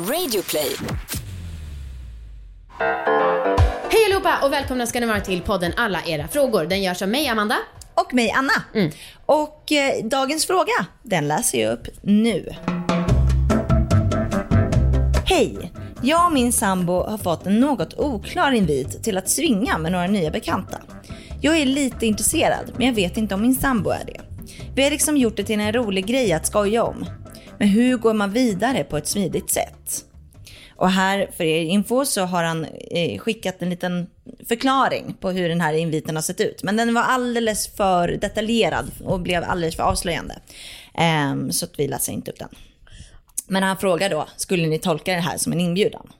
Radioplay. Hej allihopa och välkomna ska ni vara till podden Alla era frågor. Den görs av mig, Amanda. Och mig, Anna. Mm. Och eh, dagens fråga, den läser jag upp nu. Hej! Jag och min sambo har fått en något oklar invit till att svinga med några nya bekanta. Jag är lite intresserad, men jag vet inte om min sambo är det. Vi har liksom gjort det till en rolig grej att skoja om. Men hur går man vidare på ett smidigt sätt? Och här för er info så har han eh, skickat en liten förklaring på hur den här inviten har sett ut. Men den var alldeles för detaljerad och blev alldeles för avslöjande. Ehm, så att vi läser inte upp den. Men han frågar då, skulle ni tolka det här som en inbjudan?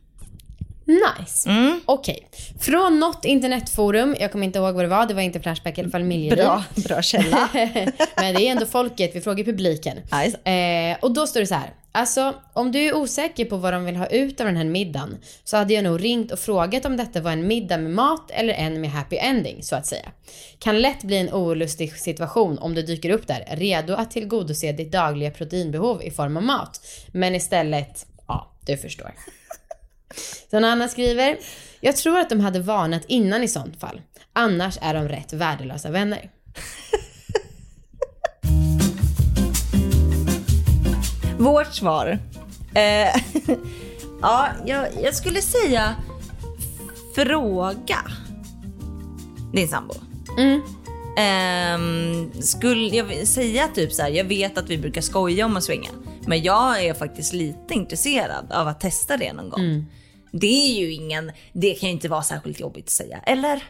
Nice. Okej. Från något internetforum, jag kommer inte ihåg vad det var, det var inte Flashback eller familjeliv. Bra, bra källa. Men det är ändå folket, vi frågar publiken. Just Eh, och då står det så här. Alltså, om du är osäker på vad de vill ha ut av den här middagen så hade jag nog ringt och frågat om detta var en middag med mat eller en med happy ending, så att säga. Kan lätt bli en olustig situation om du dyker upp där, redo att tillgodose ditt dagliga proteinbehov i form av mat. Men istället, ja, du förstår. Så en annan skriver, jag tror att de hade varnat innan i sånt fall. Annars är de rätt värdelösa vänner. Vårt svar. Eh, ja, jag, jag skulle säga fråga din sambo. Mm. Ehm, skulle jag säga typ så här, jag vet att vi brukar skoja om att swinga. Men jag är faktiskt lite intresserad av att testa det någon gång. Mm. Det är ju ingen, det kan ju inte vara särskilt jobbigt att säga, eller?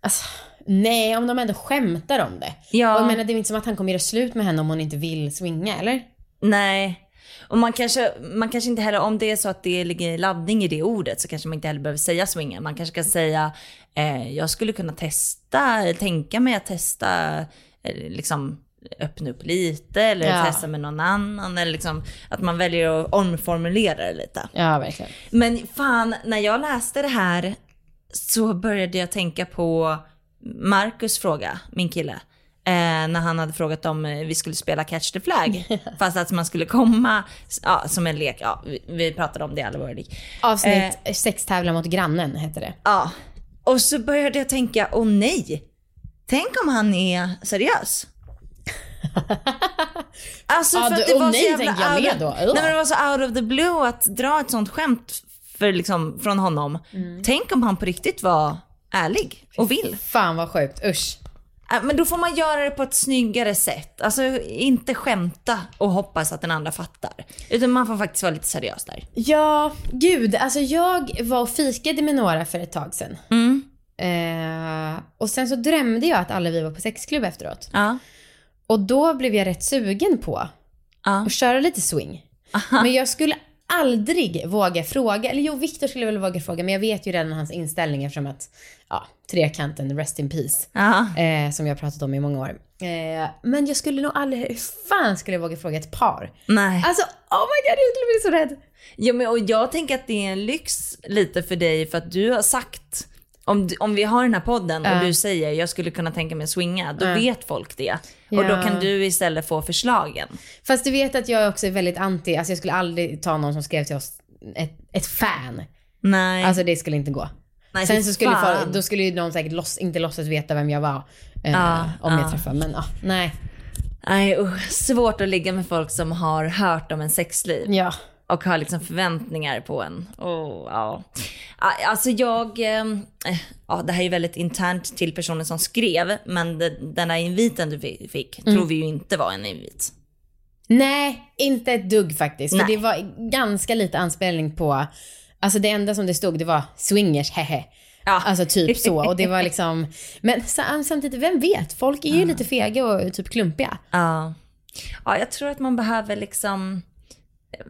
Alltså, nej, om de ändå skämtar om det. Ja. Och jag menar, det är inte som att han kommer göra slut med henne om hon inte vill swinga, eller? Nej. Och man kanske, man kanske inte heller, om det är så att det ligger laddning i det ordet så kanske man inte heller behöver säga swinga. Man kanske kan säga, eh, jag skulle kunna testa, tänka mig att testa, eh, liksom öppna upp lite eller Ja. testa med någon annan. Eller liksom att man väljer att omformulera det lite. Ja, verkligen. Men fan, när jag läste det här så började jag tänka på Marcus fråga, min kille. Eh, när han hade frågat om eh, vi skulle spela Catch the Flag. fast att man skulle komma ja, som en lek. Ja, vi, vi pratade om det i alla våra lik. Avsnitt sex tävlar mot grannen, heter det. Ja. Och så började jag tänka, åh nej. Tänk om han är seriös. Alltså Ja, för att det var nej, så jävla jag out med of, då. nej, men det var så out of the blue att dra ett sånt skämt för, liksom, från honom. Mm. Tänk om han på riktigt var ärlig och vill. Fan vad sjukt, usch. Äh, Men då får man göra det på ett snyggare sätt. Alltså inte skämta och hoppas att den andra fattar. Utan man får faktiskt vara lite seriös där. Ja, gud. Alltså jag var och fikade med några för ett tag sedan. Eh, och sen så drömde jag att alla vi var på sexklubb efteråt. Ja. Och då blev jag rätt sugen på Ja. att köra lite swing. Men jag skulle aldrig våga fråga, eller jo Viktor skulle väl våga fråga, men jag vet ju redan hans inställning eftersom att, ja, trekanten, rest in peace. Eh, som jag pratat om i många år. Eh, men jag skulle nog aldrig, hur fan skulle jag våga fråga ett par? Nej. Alltså, oh my god, jag skulle bli så rädd. Ja, men, och jag tänker att det är en lyx lite för dig för att du har sagt om, om vi har den här podden och du säger jag skulle kunna tänka mig swinga, då vet folk det. Och då kan du istället få förslagen. Fast du vet att jag också är väldigt anti, alltså jag skulle aldrig ta någon som skrev till oss, ett, ett fan. Nej. Alltså det skulle inte gå. Nej, Sen så skulle folk, då skulle ju någon säkert loss, inte låtsas veta vem jag var. Eh, om ja. jag träffade, men ja, nej. Nej, usch, svårt att ligga med folk som har hört om en sexliv. Ja. Och har liksom förväntningar på en. Oh, ja. Alltså jag, eh, ja det här är väldigt internt till personen som skrev, men den där inviten du fi- fick Mm. tror vi ju inte var en invit. Nej, inte ett dugg faktiskt. För det var ganska lite anspelning på, alltså det enda som det stod det var swingers, hehe. Ja. Alltså typ så. Och det var liksom, men sa- samtidigt, vem vet? Folk är ju lite fega och typ klumpiga. Ja. ja, jag tror att man behöver liksom,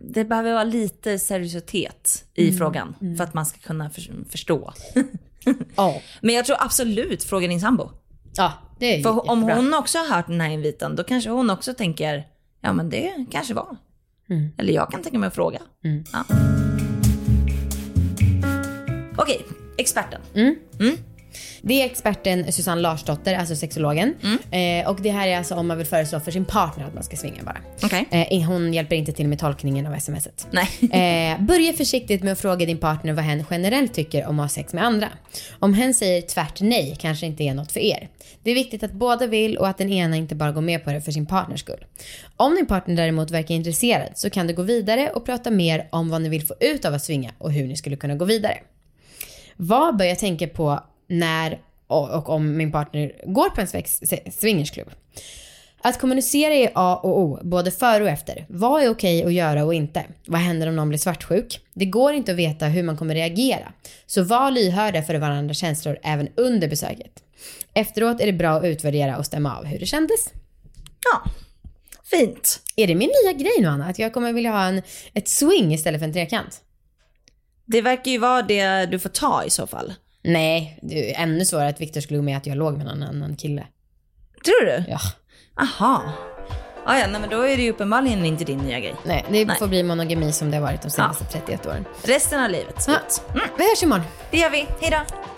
det behöver vara lite seriositet i Mm. frågan för att man ska kunna för, förstå. Ja. Men jag tror absolut fråga din sambo. Ja, det är För om hon också har hört den här inviten, då kanske hon också tänker, ja men det kanske var. Eller jag kan tänka mig att fråga. Ja. Okej, experten. Mm. Mm. Det är experten Susanne Larsdotter, alltså sexologen. Eh, och det här är alltså om man vill föreslå för sin partner att man ska svinga bara. Okej. Eh, hon hjälper inte till med tolkningen av smset. Nej. Eh, börja försiktigt med att fråga din partner vad hen generellt tycker om att ha sex med andra. Om hen säger tvärt nej kanske inte är något för er. Det är viktigt att båda vill och att den ena inte bara går med på det för sin partners skull. Om din partner däremot verkar intresserad så kan du gå vidare och prata mer om vad ni vill få ut av att svinga och hur ni skulle kunna gå vidare. Vad bör jag tänka på när och, om min partner går på en swingersklubb? Att kommunicera är A och O, både före och efter. Vad är okej att göra och inte? Vad händer om någon blir svartsjuk? Det går inte att veta hur man kommer reagera. Så var lyhörda för varandras känslor även under besöket. Efteråt är det bra att utvärdera och stämma av hur det kändes. Ja, fint. Är det min nya grej nu Anna? Att jag kommer vilja ha en, ett swing istället för en trekant? Det verkar ju vara det du får ta i så fall. Nej, det är ännu svårare att Viktor skulle gå med att jag låg med någon annan kille. Tror du? Ja. Aha. Ah, ja, nej, men då är det ju uppenbarligen inte din nya grej. Nej, det Nej. får bli monogami som det har varit de senaste 31 åren. Resten av livet. Ja. Slut. Vi hörs imorgon. Det gör vi. Hej då.